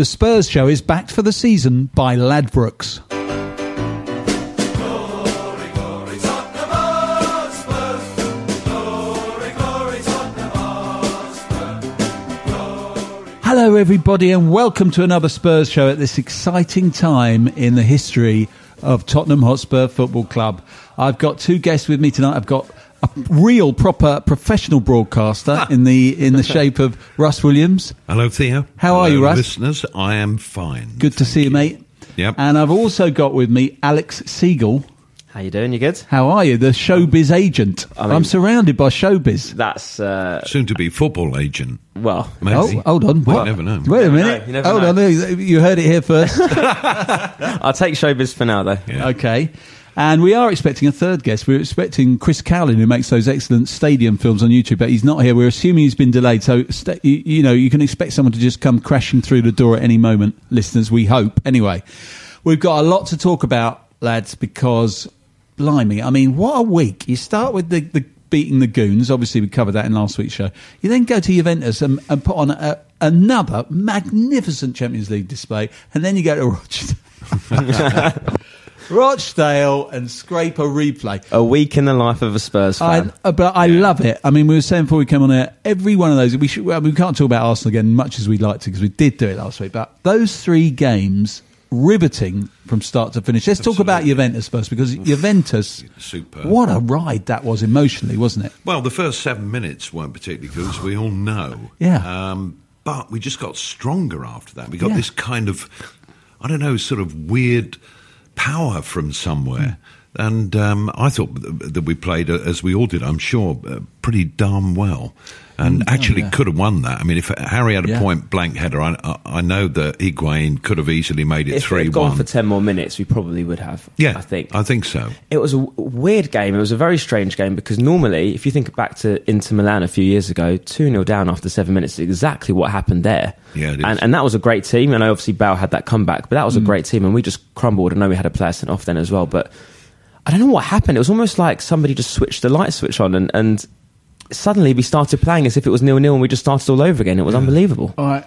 The Spurs show is backed for the season by Ladbrokes. Hello, everybody, and welcome to another Spurs show at this exciting time in the history of Tottenham Hotspur Football Club. I've got two guests with me tonight. I've got a real, proper, professional broadcaster in the in the shape of Russ Williams. Hello, Theo. How are you, Russ? Listeners, I am fine. Good to Thank see you, mate. Yep. And I've also got with me Alex Segal. How you doing? You good? How are you? The showbiz agent. I mean- am surrounded by showbiz. That's uh, Soon to be football agent. well. Maybe. Oh, hold on. What? never know. Wait a never minute. know, you never hold know. on. You heard it here first. I'll take showbiz for now, though. Yeah. Okay. And we are expecting a third guest. We're expecting Chris Cowlin, who makes those excellent stadium films on YouTube, but he's not here. We're assuming he's been delayed. So, sta you, you know, you can expect someone to just come crashing through the door at any moment, listeners, we hope. Anyway, we've got a lot to talk about, lads, because, blimey, I mean, what a week. You start with the, the beating the Goons. Obviously, we covered that in last week's show. You then go to Juventus and, and put on a, another magnificent Champions League display. And then you go to Rochdale. Rochdale and scrape a replay. A week in the life of a Spurs I, fan. uh, but I love it. I mean, we were saying before we came on air, every one of those. We should. Well, we can't talk about Arsenal again much as we'd like to because we did do it last week. But those three games, riveting from start to finish. Let's talk about Juventus first because Juventus, Superb. what a ride that was emotionally, wasn't it? Well, the first seven minutes weren't particularly good, as we all know. Yeah. Um, but we just got stronger after that. We got Yeah. this kind of, I don't know, sort of weird power from somewhere. And um, I thought that we played, uh, as we all did, I'm sure, uh, pretty darn well. And actually Mm, oh, yeah. could have won that. I mean, if Harry had a Yeah. point blank header, I, I, know that Higuain could have easily made it if 3 had gone 1. for 10 more minutes, we probably would have. yeah, I think. I think so. It was a weird game. It was a very strange game because normally, if you think back to Inter Milan a few years ago, 2 0 down after seven minutes is exactly what happened there. Yeah, it is. And, and that was a great team. And obviously, Bale had that comeback, but that was Mm. a great team. And we just crumbled. I know we had a player sent off then as well. But I don't know what happened. It was almost like somebody just switched the light switch on and. and Suddenly, we started playing as if it was nil nil, and we just started all over again. It was unbelievable. I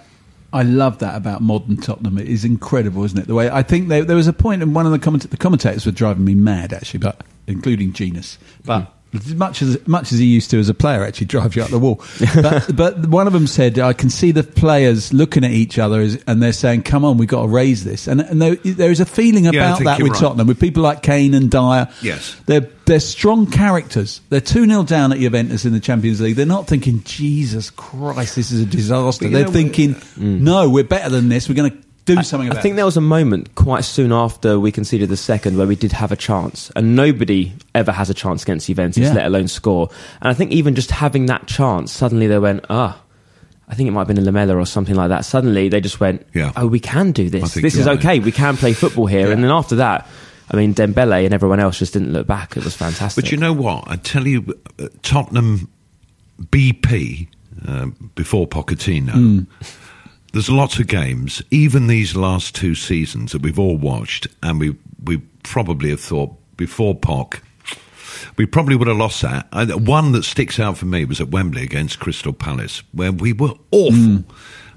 I love that about modern Tottenham. It is incredible, isn't it? The way I think they, there was a point, and one of the, comment- the commentators were driving me mad actually, but including Jenas, but. As much as much as he used to as a player, actually drive you up the wall. But, but one of them said, "I can see the players looking at each other, as, and they're saying, come on, we've got to raise this.' And, and there, there is a feeling about think that with right. Tottenham, with people like Kane and Dier. Yes. they're they're strong characters. They're two 0 down at Juventus in the Champions League. They're not thinking, Jesus Christ, this is a disaster. They're know, thinking, mm. no, we're better than this. We're going to do something about I think it. there was a moment quite soon after we conceded the second where we did have a chance, and nobody ever has a chance against Juventus, Yeah. let alone score. And I think even just having that chance, suddenly they went, ah. I think it might have been a Lamela or something like that. Suddenly they just went, Yeah. "Oh, we can do this. This is right. okay. We can play football here." And then after that, I mean, Dembele and everyone else just didn't look back. It was fantastic. But you know what? I tell you, uh, Tottenham BP uh, before Pochettino. There's lots of games, even these last two seasons that we've all watched, and we we probably have thought before Poch, we probably would have lost that. Uh, one that sticks out for me was at Wembley against Crystal Palace, where we were awful,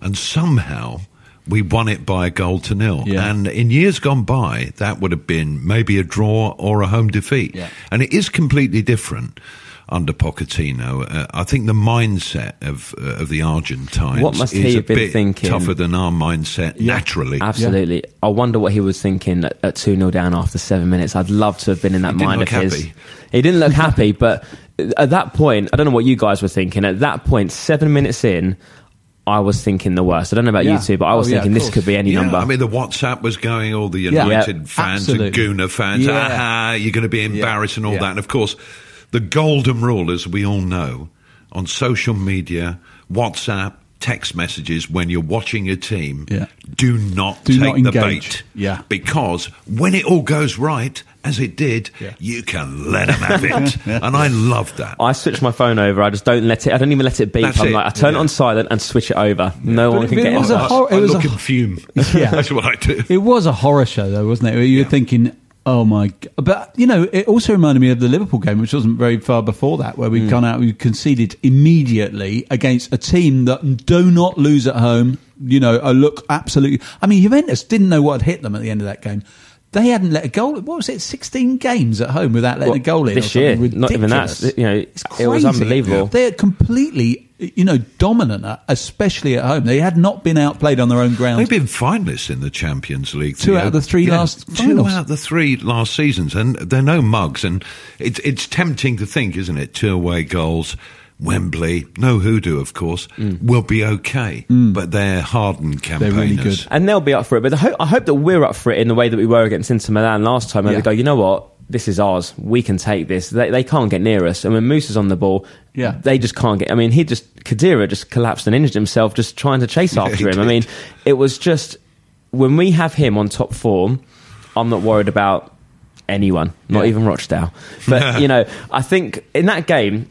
and somehow. We won it by a goal to nil. Yeah. And in years gone by, that would have been maybe a draw or a home defeat. Yeah. And it is completely different. Under Pochettino. Uh, I think the mindset of uh, of the Argentines What must is he a have been bit thinking? tougher than our mindset naturally. Absolutely. I wonder what he was thinking at, at 2 0 down after seven minutes. I'd love to have been in that He mind look of his. happy. He didn't look happy, but at that point, I don't know what you guys were thinking. At that point, seven minutes in, I was thinking the worst. I don't know about Yeah. you two, but I was Oh, thinking of this could be any Yeah, number. I mean, the WhatsApp was going, all the United Yeah, fans and absolutely. Gooner fans, Yeah. aha, you're going to be embarrassed and all Yeah. that. And of course, the golden rule, as we all know, on social media, WhatsApp, text messages, when you're watching your team, Yeah. do not Do take not the bait. Yeah. Because when it all goes right, as it did, Yeah. you can let them have it. And I love that. I switch my phone over. I just don't let it. I don't even let it beep. That's I'm it. like, I turn it on silent and switch it over. No But one it- can it get was in. a hor- I it was look a- and fume. Yeah. That's what I do. It was a horror show, though, wasn't it? You were thinking, "Oh my!" g-" But you know, it also reminded me of the Liverpool game, which wasn't very far before that, where we hmm. have gone out, we conceded immediately against a team that do not lose at home. You know, a look absolutely. I mean, Juventus didn't know what had hit them at the end of that game. They hadn't let a goal. What was it? Sixteen games at home without letting Well, a goal in. this year. something Not even that. You know, It's it was unbelievable. They're completely, you know, dominant, uh, especially at home. They had not been outplayed on their own ground. They've been finalists in the Champions League. Two Theo. out of the three last Two finals. out of the three last seasons, and they're no mugs. And it's it's tempting to think, isn't it? Two away goals, Wembley, no hoodoo, of course, will be okay. But they're hardened campaigners. Mm. really good. and they'll be up for it. But I hope, I hope that we're up for it in the way that we were against Inter Milan last time. And Yeah. they go, you know what? This is ours. We can take this. They, they can't get near us. And when Moose is on the ball, Yeah. they just can't get. I mean, he just Khedira just collapsed and injured himself just trying to chase after he him. I mean, it was just when we have him on top form, I'm not worried about anyone, not Yeah. even Rochdale. But you know, I think in that game,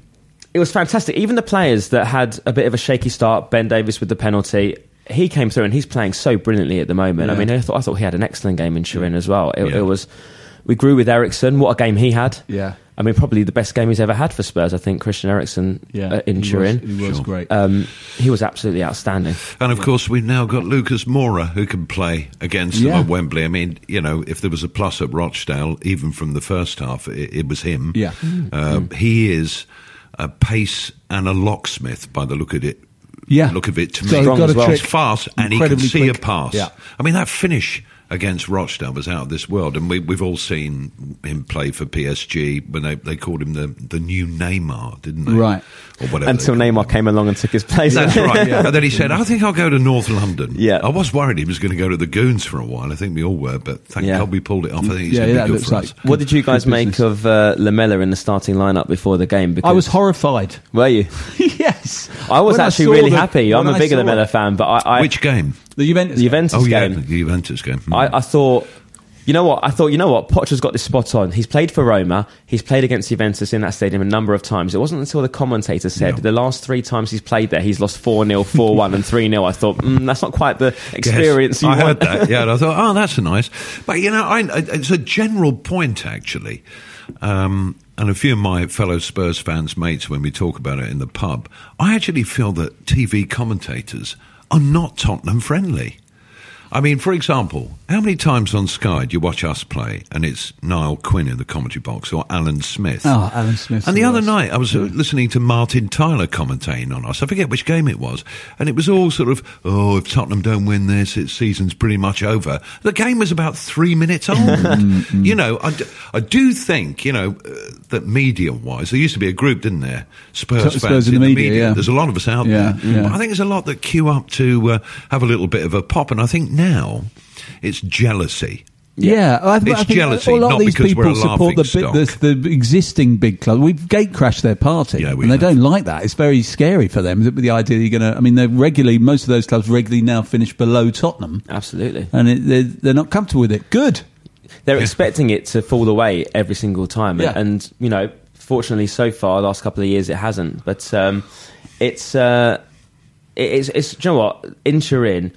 it was fantastic. Even the players that had a bit of a shaky start, Ben Davies with the penalty, he came through and he's playing so brilliantly at the moment. I mean, I thought, I thought he had an excellent game in Turin as well. It, Yeah. it was. We grew with Eriksen. What a game he had! Yeah. I mean, probably the best game he's ever had for Spurs. I think Christian Eriksen uh, in he Turin. was, he was Sure. great. Um, he was absolutely outstanding. And of course, we've now got Lucas Moura who can play against Yeah. them at Wembley. I mean, you know, if there was a plus at Rochdale, even from the first half, it, it was him. Yeah. Uh, He is a pace and a locksmith by the look of it. Yeah. look of it to So me. he's got a He's trick, fast and he can incredibly see a pass. Yeah. I mean, that finish against Rochdale was out of this world, and we, we've all seen him play for PSG when they, they called him the, the new Neymar, didn't they? Right. Or whatever. Until they Neymar came along and took his place. that's right. And then he said, I think I'll go to North London. Yeah. I was worried he was going to go to the Goons for a while. I think we all were, but thank Yeah. God we pulled it off. I think he's Yeah, going to that be good looks for like- us. What did you guys make of uh, Lamela in the starting lineup before the game? Because I was horrified. Were you? yes, I was When actually saw really the- happy. I'm when a I bigger saw Lamela it- fan, but I, I Which game? The Juventus. the Juventus Oh, yeah, game. the Juventus game. Hmm. I, I thought, you know what? I thought, you know what? Poch's got this spot on. He's played for Roma. He's played against Juventus in that stadium a number of times. It wasn't until the commentator said Yeah. the last three times he's played there, he's lost 4 0, 4 1, and 3 0. I thought, mm, that's not quite the experience Yes, you I want. heard that. Yeah, and I thought, oh, that's nice. But you know, I, it's a general point actually. Um, and a few of my fellow Spurs fans, mates, when we talk about it in the pub, I actually feel that TV commentators are not Tottenham friendly. I mean, for example, how many times on Sky do you watch us play and it's Niall Quinn in the commentary box or Alan Smith? Oh, Alan Smith. And the other night, I was uh, listening to Martin Tyler commentating on us. I forget which game it was. And it was all sort of, oh, if Tottenham don't win this, its season's pretty much over. The game was about three minutes old. you know, I, d- I do think, you know, uh, that media wise, there used to be a group, didn't there? Spurs, Spurs fans in the media, yeah. There's a lot of us out Yeah, there. yeah. I think there's a lot that queue up to uh, have a little bit of a pop. And I think now it's jealousy. Yeah, I, It's I think jealousy, a lot not of these because people we're a support the, laughing big, the the existing big club. We've gate crashed their party, Yeah, we and they don't like that. It's very scary for them. With the idea you're going to, I mean, they're regularly most of those clubs regularly now finish below Tottenham, Absolutely. and it, they're, they're not comfortable with it. Good. They're expecting it to fall away every single time, Yeah. and you know, fortunately, so far, last couple of years, it hasn't. But um, it's, uh, it's, it's... Do you know what in Turin.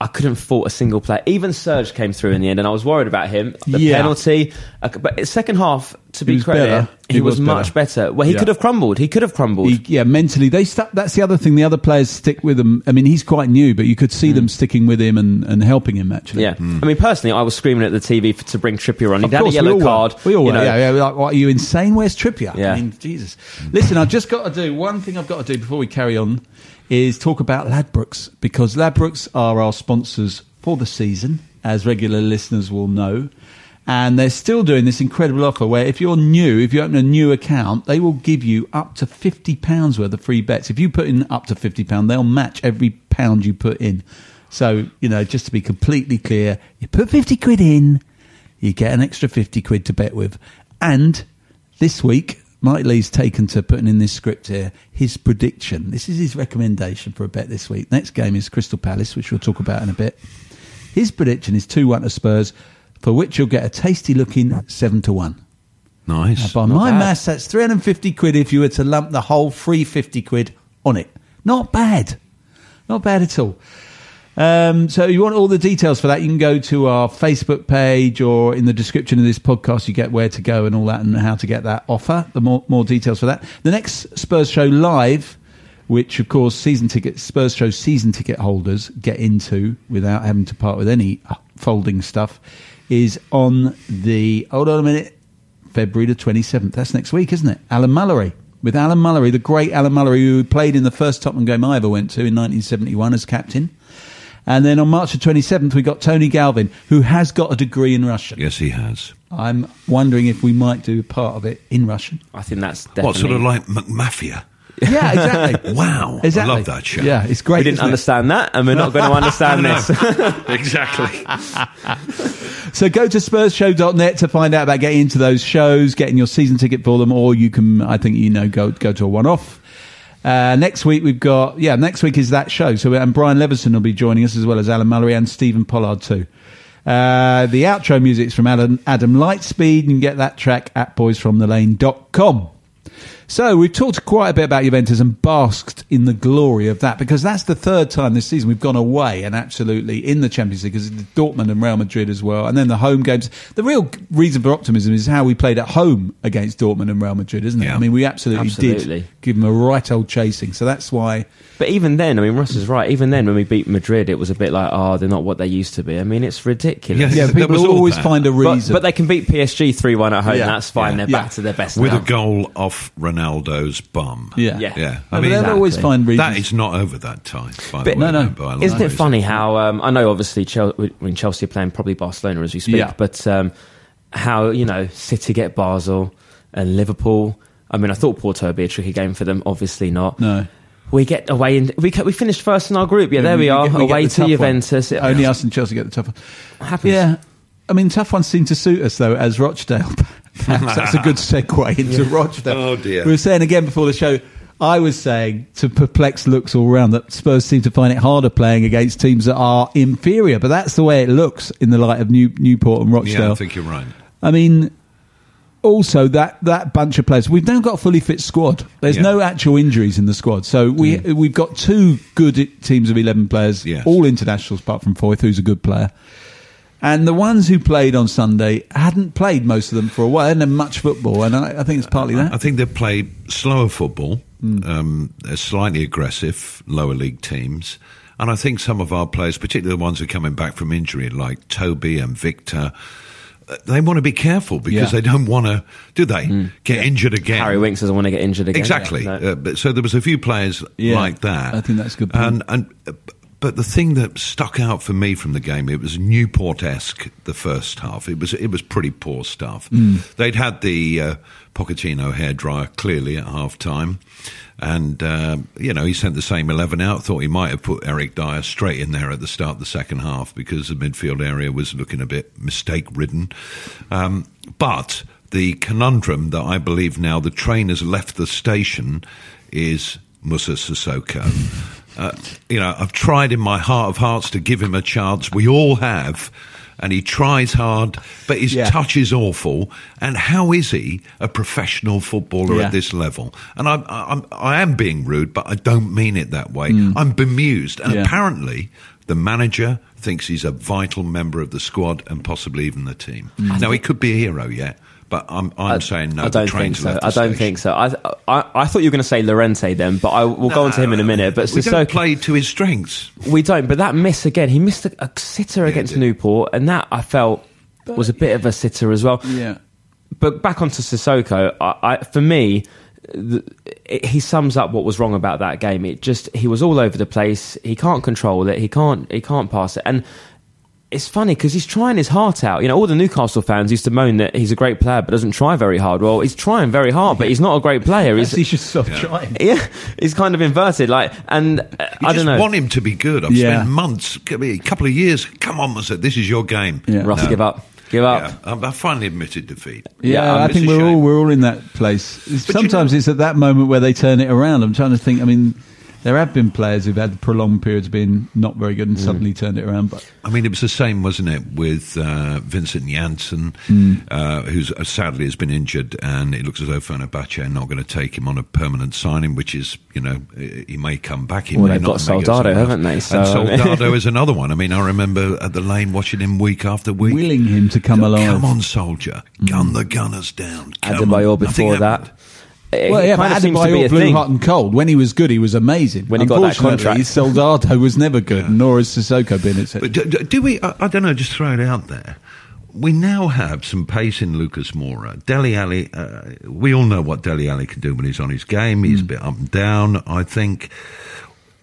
I couldn't fault a single player. Even Serge came through in the end, and I was worried about him. The Yeah. penalty, uh, but second half, to be credit, better. he, He was, was much better. Well, he Yeah. could have crumbled. He could have crumbled. He, yeah, mentally they stuck. That's the other thing. The other players stick with him. I mean, he's quite new, but you could see them sticking with him and, and helping him actually. yeah, I mean, personally, I was screaming at the TV for, to bring Trippier on. He Of had a yellow we all were. card. We all you were. know. Yeah, yeah. Like, what, are you insane? Where's Trippier? Yeah. I mean, Jesus. Listen, I've just got to do one thing. I've got to do before we carry on is talk about Ladbrokes because Ladbrokes are our sponsors for the season, as regular listeners will know. And they're still doing this incredible offer where if you're new, if you open a new account, they will give you up to £50 worth of free bets. If you put in up to £50, they'll match every pound you put in. So, you know, just to be completely clear, you put 50 quid in, you get an extra 50 quid to bet with. And this week, Mike Leigh's taken to putting in this script here his prediction. This is his recommendation for a bet this week. Next game is Crystal Palace, which we'll talk about in a bit. His prediction is 2 1 to Spurs, for which you'll get a tasty looking 7 to 1. Nice. By Not my bad. maths, that's 350 quid if you were to lump the whole free 50 quid on it. Not bad. Not bad at all. Um, so you want all the details for that, you can go to our Facebook page or in the description of this podcast, you get where to go and all that and how to get that offer. The more, more details for that. The next Spurs show live, which of course season ticket, Spurs show season ticket holders get into without having to part with any uh, folding stuff is on the, hold on a minute, February the 27th. That's next week, isn't it? Alan Mullery. With Alan Mullery, the great Alan Mullery, who played in the first Tottenham game I ever went to in 1971 as captain. And then on March the 27th, we got Tony Galvin, who has got a degree in Russian. Yes, he has. I'm wondering if we might do part of it in Russian. I think that's definitely. What, sort of like McMafia? Yeah, exactly. Wow. exactly. I love that show. Yeah, it's great. we didn't isn't it? understand that, and we're not going to understand this. exactly. So go to spursshow.net to find out about getting into those shows, getting your season ticket for them, or you can, I think, you know, go, go to a one off. Uh, next week we've got, yeah, next week is that show. So, and Brian Leveson will be joining us as well as Alan Mullery and Stephen Pollard too. Uh, the outro music is from Adam, Adam Lightspeed. You can get that track at boysfromthelane.com. So we've talked quite a bit about Juventus and basked in the glory of that because that's the third time this season we've gone away and absolutely in the Champions League because Dortmund and Real Madrid as well, and then the home games. The real reason for optimism is how we played at home against Dortmund and Real Madrid, isn't it? Yeah. I mean, we absolutely, Absolutely. did give them a right old chasing. So that's why. But even then, I mean, Russ is right. Even then, when we beat Madrid, it was a bit like, oh, they're not what they used to be. I mean, it's ridiculous. Yeah, Yeah, there was people all always that. find a But, reason. but they can beat PSG 3 1 at home. Yeah. That's fine. Yeah. They're Yeah. back to their best With now. a goal off Ronaldo's bum. yeah, Yeah. Yeah. I but mean, they'll always find reasons. that is not over that time, by But- the way. No, no. by Isn't it funny how um, I know obviously Chelsea, when Chelsea are playing probably Barcelona as we speak, Yeah. but um, how you know City get Basel and Liverpool. I mean, I thought Porto would be a tricky game for them. Obviously not. No. We get away and we ca- we finished first in our group. Yeah, there we, are get- get away the to tough one. Juventus. It Only us and Chelsea get the tough one. happens. Yeah. I mean, tough ones seem to suit us, though, as Rochdale. Perhaps that's a good segue into Rochdale. Oh, dear. We were saying again before the show, I was saying to perplex looks all round that Spurs seem to find it harder playing against teams that are inferior, but that's the way it looks in the light of New, Newport and Rochdale. Yeah, I think you're right. I mean, also that that bunch of players. We've now got a fully fit squad. There's Yeah. no actual injuries in the squad, so we we've got two good teams of eleven players, Yes. all internationals apart from Foyth, who's a good player. And the ones who played on Sunday hadn't played most of them for a while, hadn't had much football, and I, I think it's partly that. I think they play slower football. Hmm. Um, they're slightly aggressive, lower league teams. And I think some of our players, particularly the ones who are coming back from injury, like Toby and Victor, uh, they want to be careful because Yeah. They don't want to, do they, get injured again? Harry Winks doesn't want to get injured again. Exactly. No. Uh, but, so there was a few players Yeah, like that. I think that's a good point. And, and uh, but the thing that stuck out for me from the game, it was Newport-esque. The first half, it was it was pretty poor stuff. Hmm. They'd had the uh, Pochettino hairdryer clearly at half time. And, uh, you know, he sent the same 11 out. Thought he might have put Eric Dier straight in there at the start of the second half because the midfield area was looking a bit mistake ridden. Um, but the conundrum that I believe now the train has left the station is Musa Sissoko. Uh, you know, I've tried in my heart of hearts to give him a chance. We all have. And he tries hard, but his Yeah. touch is awful. And how is he a professional footballer Yeah. at this level? And I'm, I'm, I am being rude, but I don't mean it that way. I'm bemused. And. Yeah. apparently, The manager thinks he's a vital member of the squad and possibly even the team. Mm. Now he could be a hero yet, but I'm I'm saying no. I don't think so. I don't station. think so. I, I I thought you were going to say Llorente then, but I will go on to him in a minute. But we don't play to his strengths. we don't. But that miss again, he missed a, a sitter against. Newport, and that I felt was a bit of a sitter as well. Yeah. But back onto Sissoko, I, I, for me, the, it, he sums up what was wrong about that game. It just he was all over the place. He can't control it. He can't he can't pass it. And it's funny because he's trying his heart out. You know, all the Newcastle fans used to moan that he's a great player but doesn't try very hard. Well, he's trying very hard, but he's not a great player. He's, He should stop trying. yeah, he's kind of inverted. Like, and uh, You I just don't know. want him to be good. I've Yeah. spent months, a couple of years. Come on, Mazet, this is your game. Yeah. Ross, No. give up, give up. Yeah, I I finally admitted defeat. Yeah, Yeah, I think we're all we're all in that place. you Sometimes know- it's at that moment where they turn it around. I'm trying to think. I mean, there have been players who've had prolonged periods of being not very good and suddenly turned it around. But I mean, it was the same, wasn't it, with uh, Vincent Janssen, Hmm. uh, who's uh, sadly has been injured, and it looks as though Fenerbahce are not going to take him on a permanent signing, which is, you know, he he may come back. He Well, may they've not, got he may go Soldado, haven't they? So, and I Soldado is another one. I mean, I remember at the lane watching him week after week. willing him to come alive. Come on, soldier, gun the gunners down. Come Adebayor on. Nothing before that. It Well, yeah, kind but of seems to be Adebayor a blew thing. hot and cold. When he was good, he was amazing. When he got that contract. Soldado was never good, nor has Sissoko been. Etc. But do, do- do we? I, I don't know. Just throw it out there. We now have some pace in Lucas Moura. Dele Alli. Uh, we all know what Dele Alli can do when he's on his game. He's Hmm. a bit up and down. I think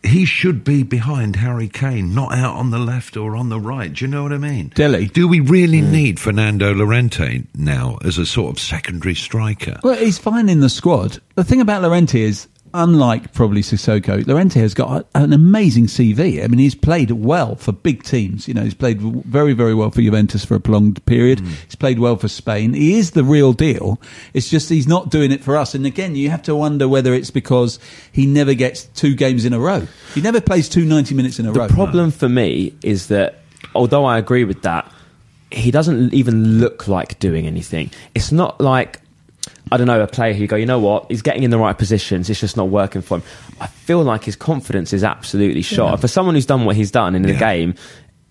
he should be behind Harry Kane, not out on the left or on the right. Do you know what I mean? Dele. Do we really Hmm. need Fernando Llorente now as a sort of secondary striker? Well, he's fine in the squad. The thing about Llorente is, unlike probably Sissoko, Llorente has got a- an amazing CV. I mean, he's played well for big teams. You know, he's played very, very well for Juventus for a prolonged period. Mm. He's played well for Spain. He is the real deal. It's just he's not doing it for us. And again, you have to wonder whether it's because he never gets two games in a row. He never plays two 90 minutes in a The row. The problem for me is that, although I agree with that, he doesn't even look like doing anything. It's not like I don't know a player who you go, you know what, he's getting in the right positions. It's just not working for him. I feel like his confidence is absolutely shot. And for someone who's done what he's done in the Yeah. game,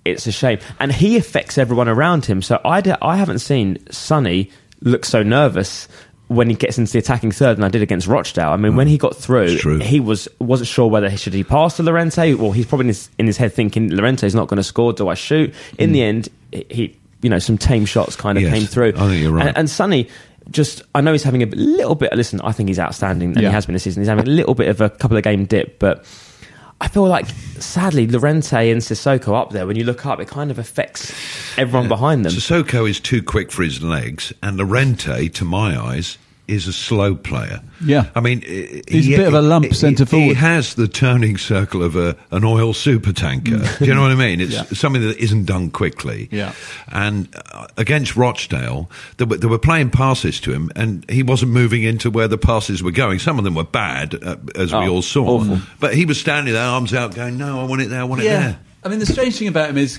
it's a shame. And he affects everyone around him. So I, d- I haven't seen Sonny look so nervous. When he gets into the attacking third, and I did against Rochdale. I mean, when he mm. got through, he was wasn't sure whether he should he pass to Llorente Well, he's probably in his, in his head thinking Llorente's not going to score. Do I shoot? In mm. the end, he you know some tame shots kind of Yes, came through. I think you're right. And, and Sonny, just I know he's having a little bit. Listen, I think he's outstanding, and Yeah. he has been this season. He's having a little bit of a couple of game dip, but. I feel like, sadly, Llorente and Sissoko up there. When you look up, it kind of affects everyone behind them. Sissoko is too quick for his legs, and Llorente, to my eyes, is a slow player. Yeah. I mean, i- He's a bit of a lump centre forward. He has the turning circle of a, an oil super tanker. Do you know what I mean? It's Yeah. something that isn't done quickly. Yeah. And uh, against Rochdale, they were, they were playing passes to him, and he wasn't moving into where the passes were going. Some of them were bad, uh, as we Oh, all saw. awful. But he was standing there, arms out, going, "No, I want it there, I want it there." I mean, the strange thing about him is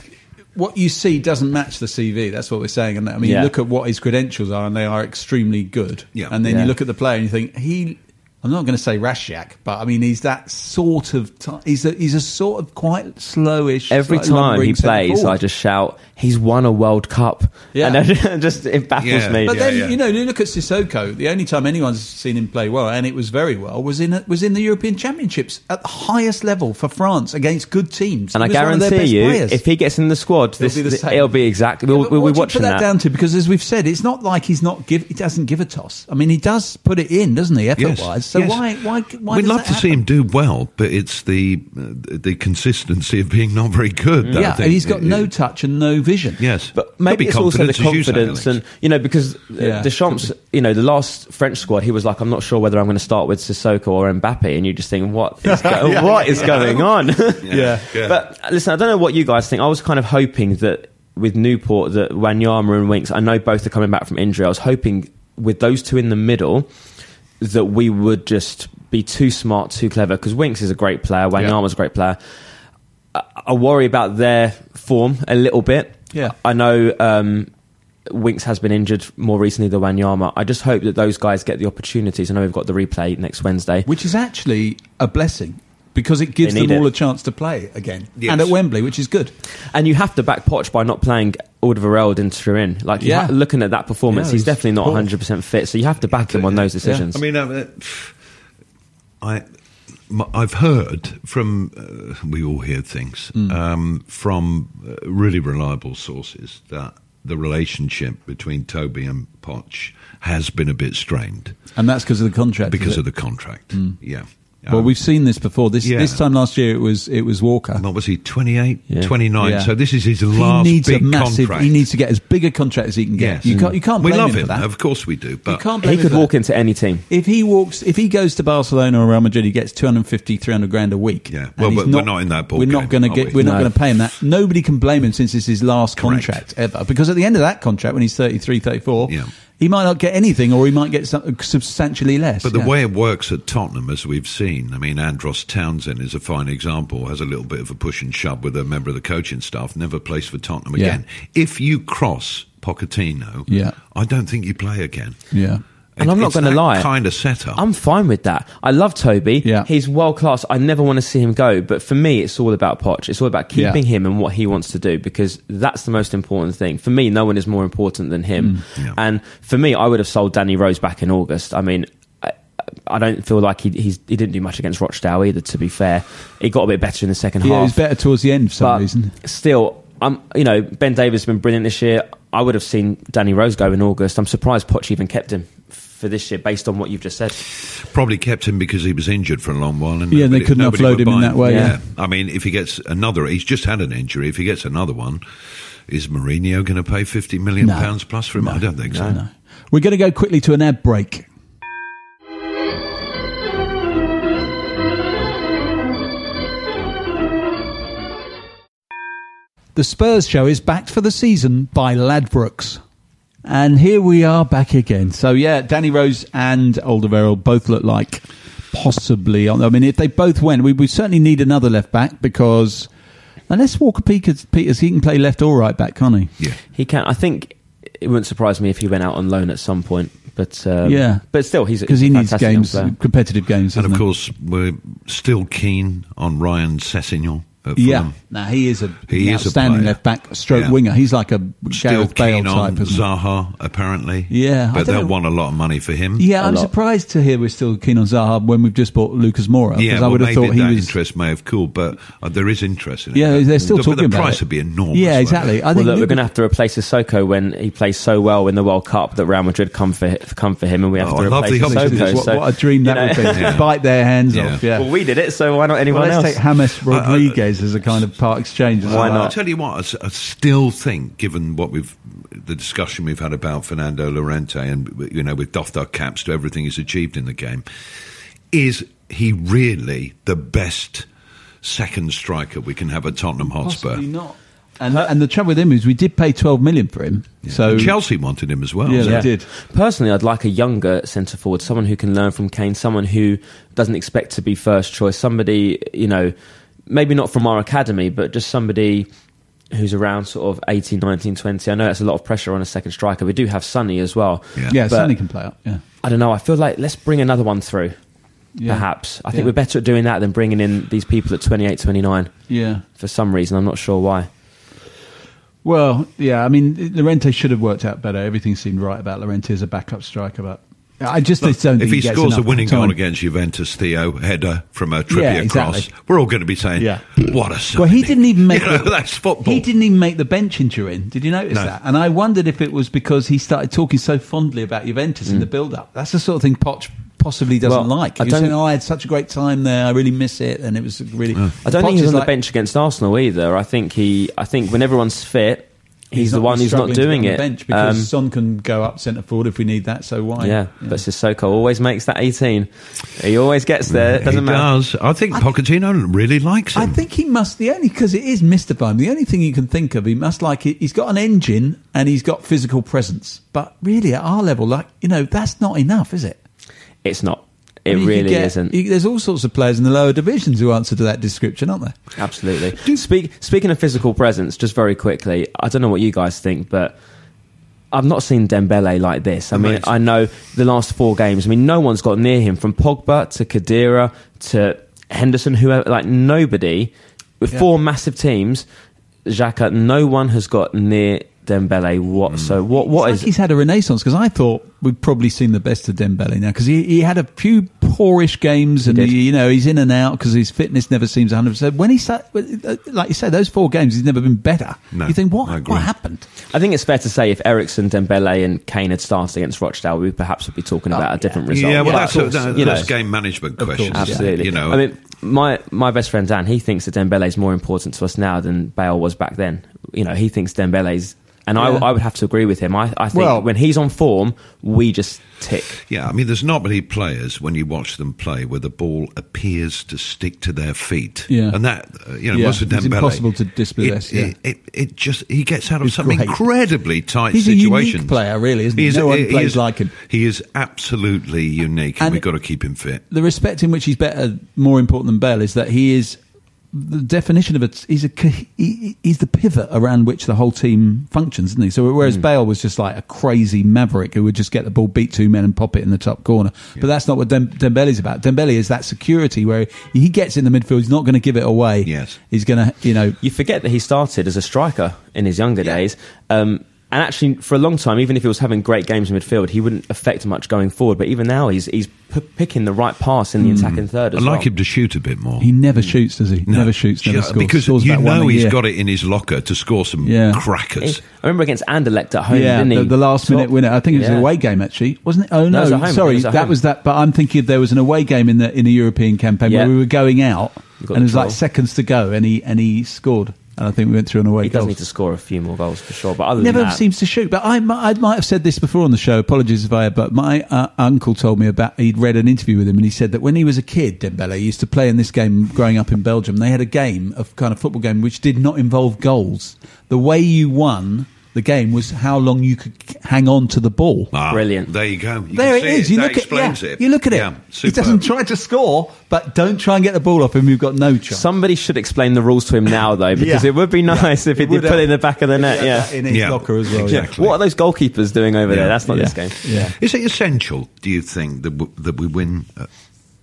what you see doesn't match the CV. That's what we're saying. And I mean, Yeah. you look at what his credentials are, and they are extremely good. Yeah. And then Yeah. you look at the player, and you think he. I'm not going to say Rashak, but I mean he's that sort of. T- he's a he's a sort of quite slowish. Every time he plays. I just shout, "He's won a World Cup!" Yeah. and it just it baffles Yeah. me. But Yeah, then yeah. you know, you look at Sissoko. The only time anyone's seen him play well, and it was very well, was in was in the European Championships at the highest level for France against good teams. And I was one of their guarantee you, players. if he gets in the squad, It'll this, be the same. it'll be exactly. Yeah, We'll, but we'll what be do you watching put that, that. down to because, as we've said, it's not like he's not give. He doesn't give a toss. I mean, he does put it in, doesn't he, effort wise? So yes. why, why, why? We'd does love that to see him do well, but it's the uh, the consistency of being not very good. that I Yeah, think and he's got it- no it- touch and no vision. Yes, But maybe it's also the confidence, you say, and you know, because Yeah, yeah, Deschamps, you know, the last French squad, he was like, "I'm not sure whether I'm going to start with Sissoko or Mbappe," and you just think, "What is, go- what is going on?" Yeah. Yeah. But uh, listen, I don't know what you guys think. I was kind of hoping that with Newport, that Wanyama and Winks, I know both are coming back from injury. I was hoping with those two in the middle that we would just be too smart, too clever. Because Winks is a great player, Wanyama's a great player. I, I worry about their form a little bit. Yeah. I know um, Winks has been injured more recently than Wanyama. I just hope that those guys get the opportunities. I know we've got the replay next Wednesday. which is actually a blessing because it gives them all it. a chance to play again Yes. and at Wembley, which is good. And you have to back Poch by not playing Alderweireld and Turin. Like, Yeah. ha- looking at that performance, Yeah, he's he's definitely not poor. 100% fit. So you have to back him on those decisions. I mean, uh, I, m- I've heard from, uh, we all hear things, Hmm. um, from uh, really reliable sources that the relationship between Toby and Poch has been a bit strained And that's because of the contract. because of the contract. Yeah. Well, Um, we've seen this before. This Yeah. this time last year, it was it was Walker. what was he, 28, Yeah. 29? Yeah. So this is his he last needs big a massive. contract. He needs to get as big a contract as he can get. Yes. You can't. You can't. we love him him, for that. of course we do. You But can't blame he could for walk that. into any team. If he walks, if he goes to Barcelona or Real Madrid, he gets 250, 300 grand a week. Yeah. Well, he's but we're not in that ball We're not going to get. we? are not going to pay him that. Nobody can blame him since it's his last Correct. contract ever. Because at the end of that contract, when he's 33, 34, Yeah. He might not get anything, or he might get substantially less. But the yeah. way it works at Tottenham, as we've seen, I mean, Andros Townsend is a fine example, has a little bit of a push and shove with a member of the coaching staff, never plays for Tottenham Yeah. again. If you cross Pochettino, Yeah. I don't think you play again. yeah. And I'm not going to lie. kind of setup. I'm fine with that. I love Toby. Yeah. He's world class. I never want to see him go. But for me, it's all about Poch. It's all about keeping Yeah. him and what he wants to do because that's the most important thing. For me, no one is more important than him. Mm. Yeah. And for me, I would have sold Danny Rose back in August. I mean, I, I don't feel like he, he's, he didn't do much against Rochdale either, to be fair. He got a bit better in the second Yeah, he half. was better towards the end for some but reason. still, I'm, you know, Ben Davies has been brilliant this year. I would have seen Danny Rose go in August. I'm surprised Poch even kept him for this year based on what you've just said. Probably kept him because he was injured for a long while. And Yeah, they couldn't nobody offload him in that way, yeah. I mean, if he gets another, he's just had an injury. If he gets another one, is Mourinho going to pay fifty million No. pounds plus for him? I don't think so. No. We're going to go quickly to an ad break. The Spurs show is backed for the season by Ladbrokes. And here we are back again. So, yeah, Danny Rose and Alderweireld both look like possibly. I mean, if they both went, we, we certainly need another left back because unless Walker Peters, Peters, he can play left or right back, can't he? Yeah. He can. I think it wouldn't surprise me if he went out on loan at some point. But um, Yeah. but still, he's Because he a needs games, player. competitive games. And of doesn't course, we're still keen on Ryan Sessegnon. At Yeah, Fulham. now he is a He is a outstanding left back, stroke Yeah. winger. He's like a Still Gareth Bale keen on type, isn't? Zaha, apparently. Yeah, but they'll know. want a lot of money for him. Yeah, A I'm lot. surprised to hear we're still keen on Zaha when we've just bought Lucas Moura. Yeah, well, I would have thought he that was. interest may have cooled, but uh, there is interest in it. Yeah, they're still the, talking but the about price it. would be enormous. Yeah, exactly. it? I think well, look, we're going to have to replace Sissoko when he plays so well in the World Cup that Real Madrid come for come for him, and we have Oh, to I replace the. Sissoko. what, so, what a dream that would be. Bite their hands off. Yeah. well, we did it, so why not anyone Well, let's take James Rodriguez as a kind of part exchange. Why not? I tell you what, I still think, given what we've the discussion we've had about Fernando Llorente, and you know, we've doffed our caps to everything he's achieved in the game, is he really the best second striker we can have at Tottenham Hotspur? Possibly not. And, and the trouble with him is we did pay 12 million for him. So And Chelsea wanted him as well. Yeah, so- they did. Personally, I'd like a younger centre forward, someone who can learn from Kane, someone who doesn't expect to be first choice, somebody, you know, maybe not from our academy, but just somebody who's around sort of 18, 19, 20. I know that's a lot of pressure on a second striker. We do have Sonny as well. Yeah. Yeah, But- Sonny can play up. Yeah. I don't know. I feel like let's bring another one through. Yeah. Perhaps. I think Yeah. we're better at doing that than bringing in these people at 28, 29. Yeah. For some reason, I'm not sure why. Well, yeah, I mean, Llorente should have worked out better. Everything seemed right about Llorente as a backup striker, but I just don't think if he gets scores a winning time. goal against Juventus, Theo header from a Trippier Yeah, exactly. cross, we're all going to be saying, Yeah. "What a Well, he didn't even make You know, the, that's football. He didn't even make the bench in Turin. Did you notice No. that? And I wondered if it was because he started talking so fondly about Juventus in the mm. build-up. That's the sort of thing Poch possibly doesn't Well, like. I He was don't- saying, "Oh, I had such a great time there. I really miss it," and it was really. I don't Poch think he was on like- the bench against Arsenal either. I think he. I think when everyone's fit, he's, the one who's not struggling to get doing on the it. bench because Um, Son can go up centre forward if we need that. So why? yeah, but Sissoko always makes that 18. He always gets there. It doesn't he matter. does. I think Pochettino really likes him. I think he must. The only because it is mystifying. The only thing you can think of, he must like it. He's got an engine and he's got physical presence. But really, at our level, like you know, that's not enough, is it? It's not. It I mean, really get- isn't. you- there's all sorts of players in the lower divisions who answer to that description, aren't there? Absolutely. Speak, speaking of physical presence, just very quickly, I don't know what you guys think, but I've not seen Dembele like this. I mean, Amazing. I know the last four games. I mean, no one's got near him from Pogba to Khedira to Henderson, whoever, like nobody with Yeah. four massive teams. Xhaka, no one has got near Dembele. What? So what? What It's is? like he's had a renaissance because I thought we'd probably seen the best of Dembele now because he, he had a few poorish games and he, you know he's in and out because his fitness never seems 100. percent When he sat, uh, like you said, those four games he's never been better. No, you think what what happened? I think it's fair to say if Eriksen, Dembele, and Kane had started against Rochdale, we perhaps would be talking about Oh, a uh, different yeah. result. Yeah, well, But, that's, of a, that- you know, that's game management question. course, yeah. Absolutely. You know, I mean, my my best friend Dan, he thinks that Dembele is more important to us now than Bale was back then. You know, he thinks Dembele's, and Yeah. I, I would have to agree with him. I, I think Well- when he's on form, we just tick. Yeah, I mean, there's not many players when you watch them play where the ball appears to stick to their feet. Yeah. and that uh, you know, Yeah, most of it's Dembele, impossible to dispossess, It, yeah. it, it, it just he gets out of He's some great. incredibly tight He's a unique situations. player, really, isn't he? He's- No one he plays is- like him. He is absolutely unique, and, And- we've got to keep him fit. the respect in which he's better, more important than Bell, is that he is the definition of it. He's a he's the pivot around which the whole team functions, isn't he? So whereas Hmm. Bale was just like a crazy maverick who would just get the ball, beat two men, and pop it in the top corner. But that's not what Dem- Dembele's about. Dembele is that security where he gets in the midfield. He's not going to give it away. Yes. he's going to you know. You forget that he started as a striker in his younger days. Um, and actually, for a long time, even if he was having great games in midfield, he wouldn't affect much going forward. But even now, he's he's p- picking the right pass in the hmm. attacking third I'd as like well. him to shoot a bit more. He never shoots, does he? No. Never shoots, never Yeah, scores. because Scores you know a he's year. got it in his locker to score some Yeah. crackers. I remember against Anderlecht at home, Yeah, didn't he? the, the last minute winner. I think it was Yeah. an away game, actually, wasn't it? Oh No, no, it was home. Sorry, was that home. was that. But I'm thinking there was an away game in the in the European campaign Yeah. where we were going out, and it was like seconds to go, and he and he scored, and I think we went through an away He does need to score a few more goals for sure. But other Never that, seems to shoot, but I, I might have said this before on the show. Apologies if I have, but my uh, uncle told me about. He'd read an interview with him, and he said that when he was a kid, Dembele he used to play in this game growing up in Belgium. They had a game of kind of football game which did not involve goals. The way you won the game was how long you could hang on to the ball. Ah, Brilliant. There you go. You there can it is. You That look at explains yeah, it. You look at it. Yeah, he doesn't try to score, but don't try and get the ball off him. You've got no chance. somebody should explain the rules to him now, though, because Yeah. it would be nice if he did put it in the back of the net. Yeah. in his Yeah. locker as well. Yeah. Exactly. What are those goalkeepers doing over there? That's not yeah. this game. Yeah. Is it essential, do you think, that, w- that we win a,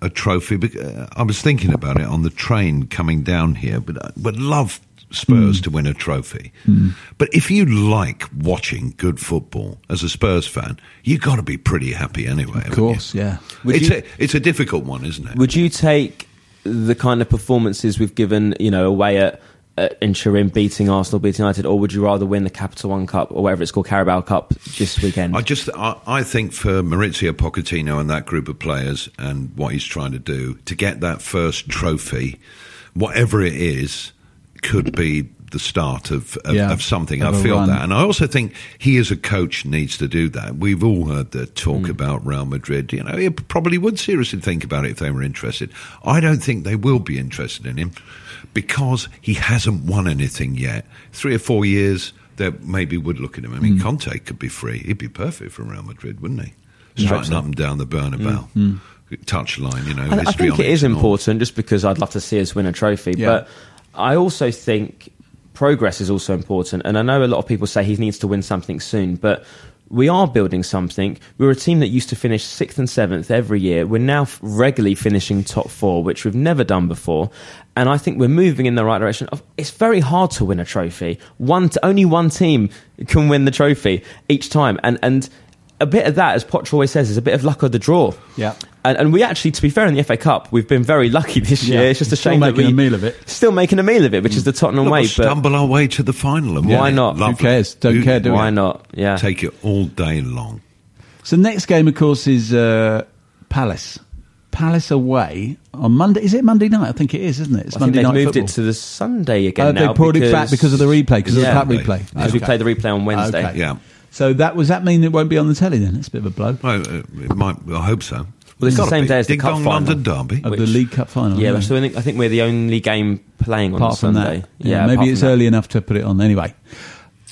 a trophy? Uh, I was thinking about it on the train coming down here, but I would love Spurs hmm. to win a trophy. Hmm. But if you like watching good football as a Spurs fan, you've got to be pretty happy anyway. Of course, yeah. Would It's, you- a, it's a difficult one, isn't it? Would you take the kind of performances we've given, you know, away at, at in Turin, beating Arsenal, beating United, or would you rather win the Capital One Cup or whatever it's called, Carabao Cup this weekend? I just, I, I think for Mauricio Pochettino and that group of players and what he's trying to do to get that first trophy, whatever it is, could be the start of, of, Yeah, of something. I feel run. that, and I also think he as a coach needs to do that. We've all heard the talk Mm. about Real Madrid. You know, he probably would seriously think about it if they were interested. I don't think they will be interested in him because he hasn't won anything yet. Three or four years. They maybe would look at him. I Mm. mean, Conte could be free. He'd be perfect for Real Madrid, wouldn't he? Striding up and down the Bernabeu, touch line. You know, I, I think it is important just because I'd love to see us win a trophy. Yeah. But I also think progress is also important. And I know a lot of people say he needs to win something soon, but we are building something. We're a team that used to finish sixth and seventh every year. We're now regularly finishing top four, which we've never done before. And I think we're moving in the right direction. It's very hard to win a trophy. One, only one team can win the trophy each time, and and a bit of that, as Potter always says, is a bit of luck of the draw. Yeah. And, and we actually, to be fair, in the FA Cup, we've been very lucky this Yeah. year. It's just a Still shame that making we a meal of it. Still making a meal of it, which is the Tottenham Look, way. we'll But stumble our way to the final. And Why win it. not? Who cares? Don't care, do we? why not? Yeah. Take it all day long. So next game, of course, is uh, Palace. Palace away on Monday. Is it Monday night? I think it is, isn't it? It's I think Monday they've night moved football. it to the Sunday again now. they brought it back because of the replay, because Yeah. of the cup replay. Because we Okay. play the replay on Wednesday. Okay. Yeah. So that was that mean it won't be on the telly then? It's a bit of a blow Well, it might. I hope so. Well, it's the same be. day as the Ding cup Dong final. London Derby. of the Which- League Cup final. Yeah, so I think, I think we're the only game playing on apart from Sunday. that, yeah, maybe it's from that. early enough to put it on. Anyway,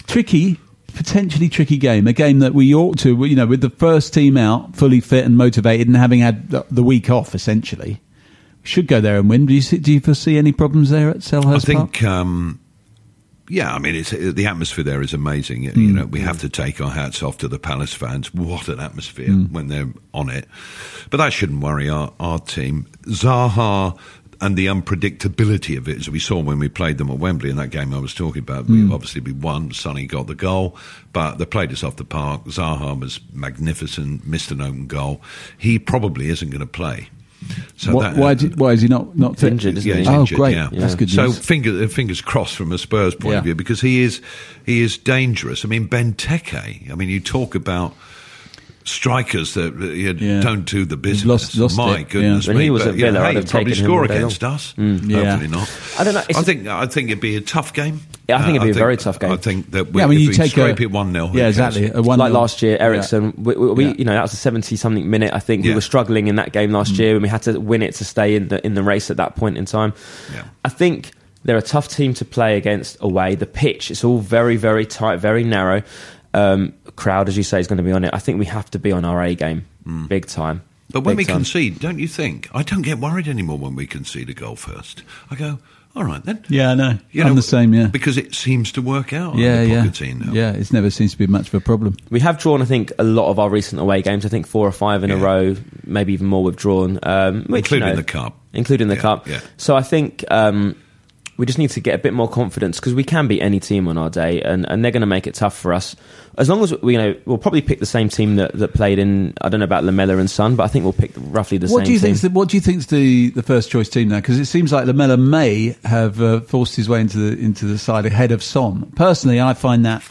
tricky, potentially tricky game. A game that we ought to, you know, with the first team out, fully fit and motivated, and having had the- the week off, essentially, we should go there and win. Do you see, do you foresee any problems there at I Selhurst Park? Um, yeah, I mean, it's the atmosphere there is amazing. You Mm. know, we have to take our hats off to the Palace fans. What an atmosphere Mm. when they're on it! But that shouldn't worry our, our team. Zaha, and the unpredictability of it, as we saw when we played them at Wembley in that game I was talking about. Hmm. We obviously we won. Sonny got the goal, but they played us off the park. Zaha was magnificent, missed an own goal. He probably isn't going to play. So Why, that, why, uh, did, why is he not not fit? injured, isn't yeah, he? he's Oh, injured, great. Yeah. That's good So finger, fingers crossed from a Spurs point Yeah. of view because he is he is dangerous. I mean, Benteke. I mean, you talk about strikers that uh, you know, Yeah. don't do the business. lost- lost My it, goodness yeah. When me! he was but, at you know, Villa, I'd hey, probably score against long. us. Yeah. Hopefully not. I don't know, it's I a- think I think it'd be a tough game. Yeah, I think Uh, it'd be a very tough game. I think that we, Yeah, I mean, if you we take scrape a, it one 0 Yeah, exactly. A one like last year, Eriksen. We, we, we Yeah. you know, that was a seventy-something minute. I think we Yeah. were struggling in that game last Mm. year, and we had to win it to stay in the in the race at that point in time. Yeah. I think they're a tough team to play against away. The pitch, it's all very, very tight, very narrow. Um, crowd, as you say, is going to be on it. I think we have to be on our A game, big time. Mm. But when we time. concede, don't you think? I don't get worried anymore when we concede a goal first. I go, all right then. Yeah, I know. You I'm know, the same. Yeah, Because it seems to work out. yeah, under yeah. Pochettino. Yeah, it's never seems to be much of a problem. We have drawn, I think, a lot of our recent away games. I think four or five in a row, maybe even more. We've drawn, um, which, you Including know, the cup. including the Yeah, cup. yeah. So I think um, we just need to get a bit more confidence because we can beat any team on our day, and, and they're going to make it tough for us. As long as we, you know, we'll probably pick the same team that, that played in. I don't know about Lamela and Son, but I think we'll pick roughly the What same do you team. the, What do you think's the, the first choice team now? Because it seems like Lamela may have uh, forced his way into the into the side ahead of Son. Personally, I find that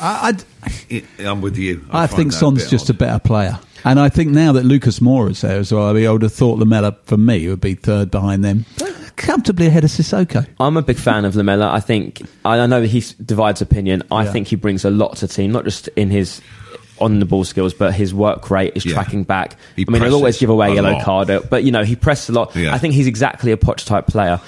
I I'd, I- I'm with you. I, find think that a Son's bit just a better player, and I think now that Lucas Moura is there as well, I, mean, I would have thought Lamela for me would be third behind them, comfortably ahead of Sissoko. I'm a big fan of Lamela. I think I I know that he divides opinion. I Yeah. think he brings a lot to team, not just in his on the ball skills, but his work rate, his Yeah. tracking back. He I mean, he'll always give away a a yellow lot. card, but you know he pressed a lot. Yeah. I think he's exactly a Poch type player.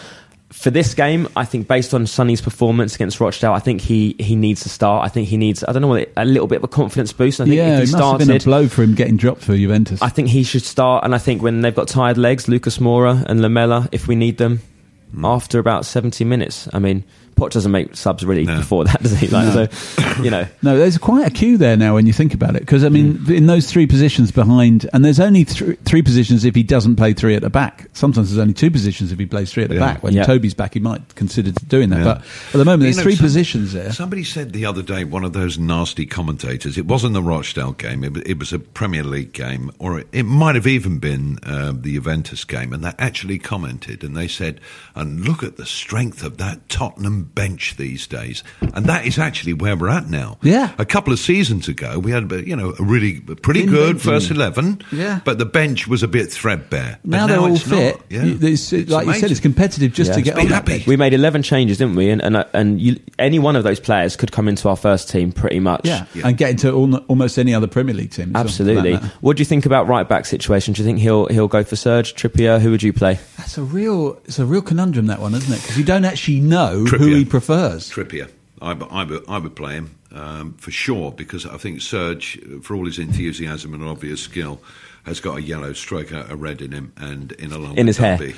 For this game, I think based on Sonny's performance against Rochdale, I think he, he needs to start. I think he needs I don't know a little bit of a confidence boost. I think yeah, if he it must have been a blow for him getting dropped for Juventus. I think he should start. And I think when they've got tired legs, Lucas Moura and Lamela, if we need them, Hmm. after about 70 minutes. I mean, Poch doesn't make subs really No. before that, does he? Like, So, you know, No, there's quite a queue there now when you think about it. Because, I mean, Hmm. in those three positions behind, and there's only th- three positions if he doesn't play three at the back. Sometimes there's only two positions if he plays three at the Yeah. back. When Yeah. Toby's back, he might consider doing that. Yeah. But at the moment, You there's know, three some- positions there. Somebody said the other day, one of those nasty commentators, it wasn't the Rochdale game, it, it was a Premier League game, or it, it might have even been um, the Juventus game, and they actually commented and they said, and look at the strength of that Tottenham bench these days. And that is actually where we're at now. Yeah. A couple of seasons ago, we had, you know, a really pretty Thin good bench. first 11, Yeah. but the bench was a bit threadbare. But Now, they're all it's not. fit. Yeah. You- it's- It's like you said, it's competitive just Yeah. to get on happy. bench. we made 11 changes, didn't we? And, and, uh, and you, any one of those players could come into our first team pretty much. Yeah. Yeah. and get into al- almost any other Premier League team. as well, for that Absolutely. What do you think about right back situation? Do you think he'll he'll go for Serge Trippier? Who would you play? That's a real, it's a real conundrum that one, isn't it? Because you don't actually know who Trippier. He prefers. Trippier. I, I, bu- I would play him um, for sure because I think Serge, for all his enthusiasm and obvious skill, has got a yellow stroke, a, a red in him, and in a long In his hair. Derby.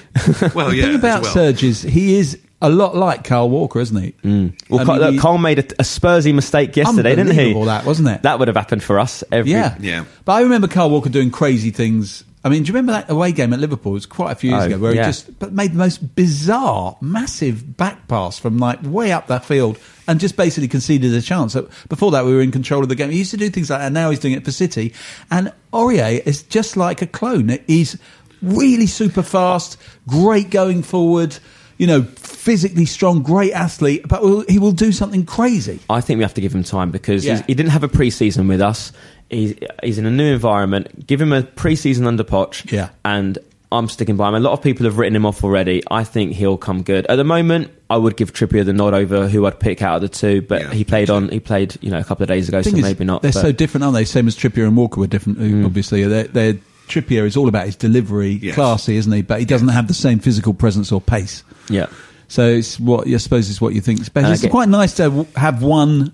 well, the yeah. thing about well. Serge is he is a lot like Carl Walker, isn't he? Mm. Well, Carl, mean, look, Carl made a, a Spursy mistake yesterday, didn't he? All that, wasn't it? That would have happened for us every. Yeah. Yeah. But I remember Carl Walker doing crazy things. I mean, do you remember that away game at Liverpool? It was quite a few years Oh, ago where yeah. he just but made the most bizarre, massive back pass from like way up that field and just basically conceded a chance. Before that, we were in control of the game. He used to do things like that. and Now he's doing it for City. And Aurier is just like a clone. He's really super fast, great going forward, you know, physically strong, great athlete, but he will do something crazy. I think we have to give him time because Yeah. he didn't have a pre-season with us. He's, he's in a new environment. Give him a pre-season under Poch. Yeah. And I'm sticking by him. A lot of people have written him off already. I think he'll come good. At the moment, I would give Trippier the nod over who I'd pick out of the two, but Yeah, he played on. He played, you know, a couple of days ago, so is, maybe not. They're but- so different, aren't they? Same as Trippier and Walker were different. uh, Obviously, they're, they're, Trippier is all about his delivery, Yes. classy, isn't he? But he doesn't have the same physical presence or pace. yeah. So it's what I suppose is what you think. is best. And It's get- quite nice to have one,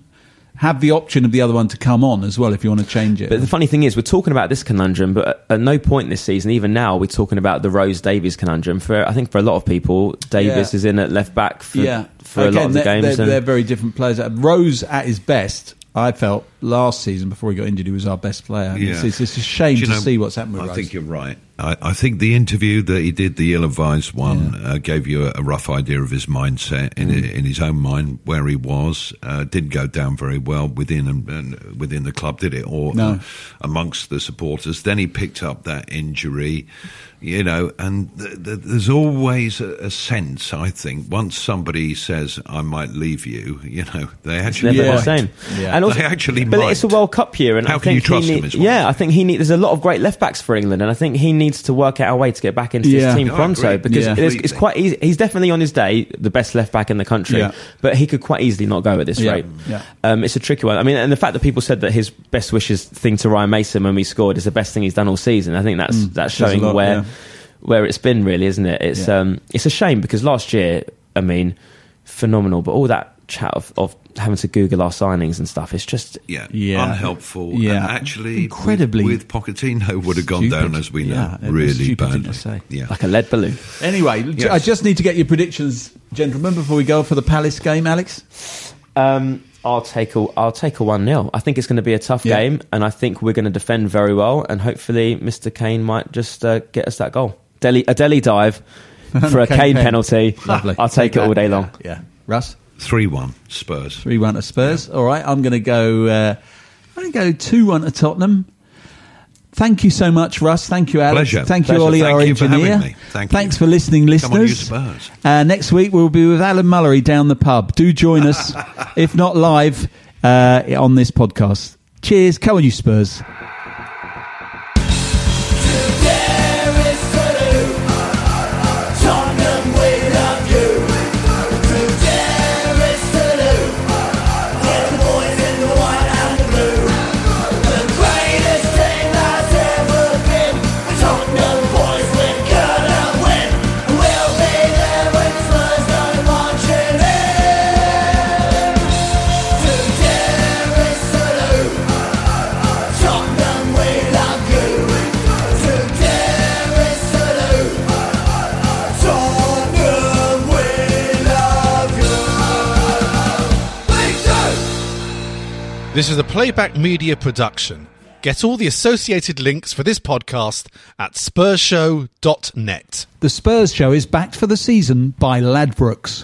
have the option of the other one to come on as well if you want to change it. But the funny thing is, we're talking about this conundrum, but at, at no point this season, even now, we're talking about the Rose Davies conundrum. For I think for a lot of people, Davies Yeah. is in at left back for, yeah, for a lot of the they're, games. They're, and- they're very different players. Uh, Rose at his best. I felt last season before he got injured, he was our best player. Yeah. It's, it's, it's a shame Do you to know, see what's happened with I Rose. think you're right. I, I think the interview that he did, the ill-advised one, uh, gave you a, a rough idea of his mindset in Mm. in his own mind where he was. Uh, didn't go down very well within and, and within the club, did it? Or No. uh, amongst the supporters. Then he picked up that injury, you know, and th- th- there's always a, a sense, I think, once somebody says, "I might leave you," you know, they It's actually never Yeah. the same. Yeah. And They actually but might. it's a World Cup year, and How I can you think trust he him as well? Yeah, I think he need. There's a lot of great left backs for England, and I think he needs to work out a way to get back into Yeah. his team No, I pronto agree. because Yeah. it's, it's quite easy. He's definitely on his day the best left back in the country, Yeah. but he could quite easily not go at this Yeah. rate. Yeah. Um, it's a tricky one. I mean, and the fact that people said that his best wishes thing to Ryan Mason when we scored is the best thing he's done all season. I think that's that's Says a showing lot, where yeah. Where it's been really, isn't it? It's Yeah. um it's a shame because last year, I mean, phenomenal, but all that chat of, of having to Google our signings and stuff, it's just yeah, Yeah. unhelpful. Yeah. and actually, Incredibly with, with Pochettino would have gone stupid. down as we know, Yeah, it was a really stupid thing badly. Yeah, like a lead balloon. Anyway, Yes. I just need to get your predictions, gentlemen, before we go for the Palace game, Alex. Um, I'll take a I'll take a one 0 I think it's going to be a tough Yeah. game, and I think we're going to defend very well, and hopefully Mr. Kane might just uh, get us that goal. Dele, a Dele dive for a Kane Kane penalty. Lovely. I'll take it all day long. Yeah. Russ? three-one Spurs. 3 1 to Spurs. All right, I'm going to go. Uh, I'm going to go 2 1 to Tottenham. Thank you so much, Russ. Thank you, Alex. Pleasure. Thank you, Pleasure. Oli, Thank our you for engineer. having me. Thank you. Thanks for listening, you listeners. Uh, next week we'll be with Alan Mullery down the pub. Do join us, if not live, uh, on this podcast. Cheers. Come on, you Spurs. This is a playback media production. Get all the associated links for this podcast at spursshow.net. The Spurs show is backed for the season by Ladbrokes.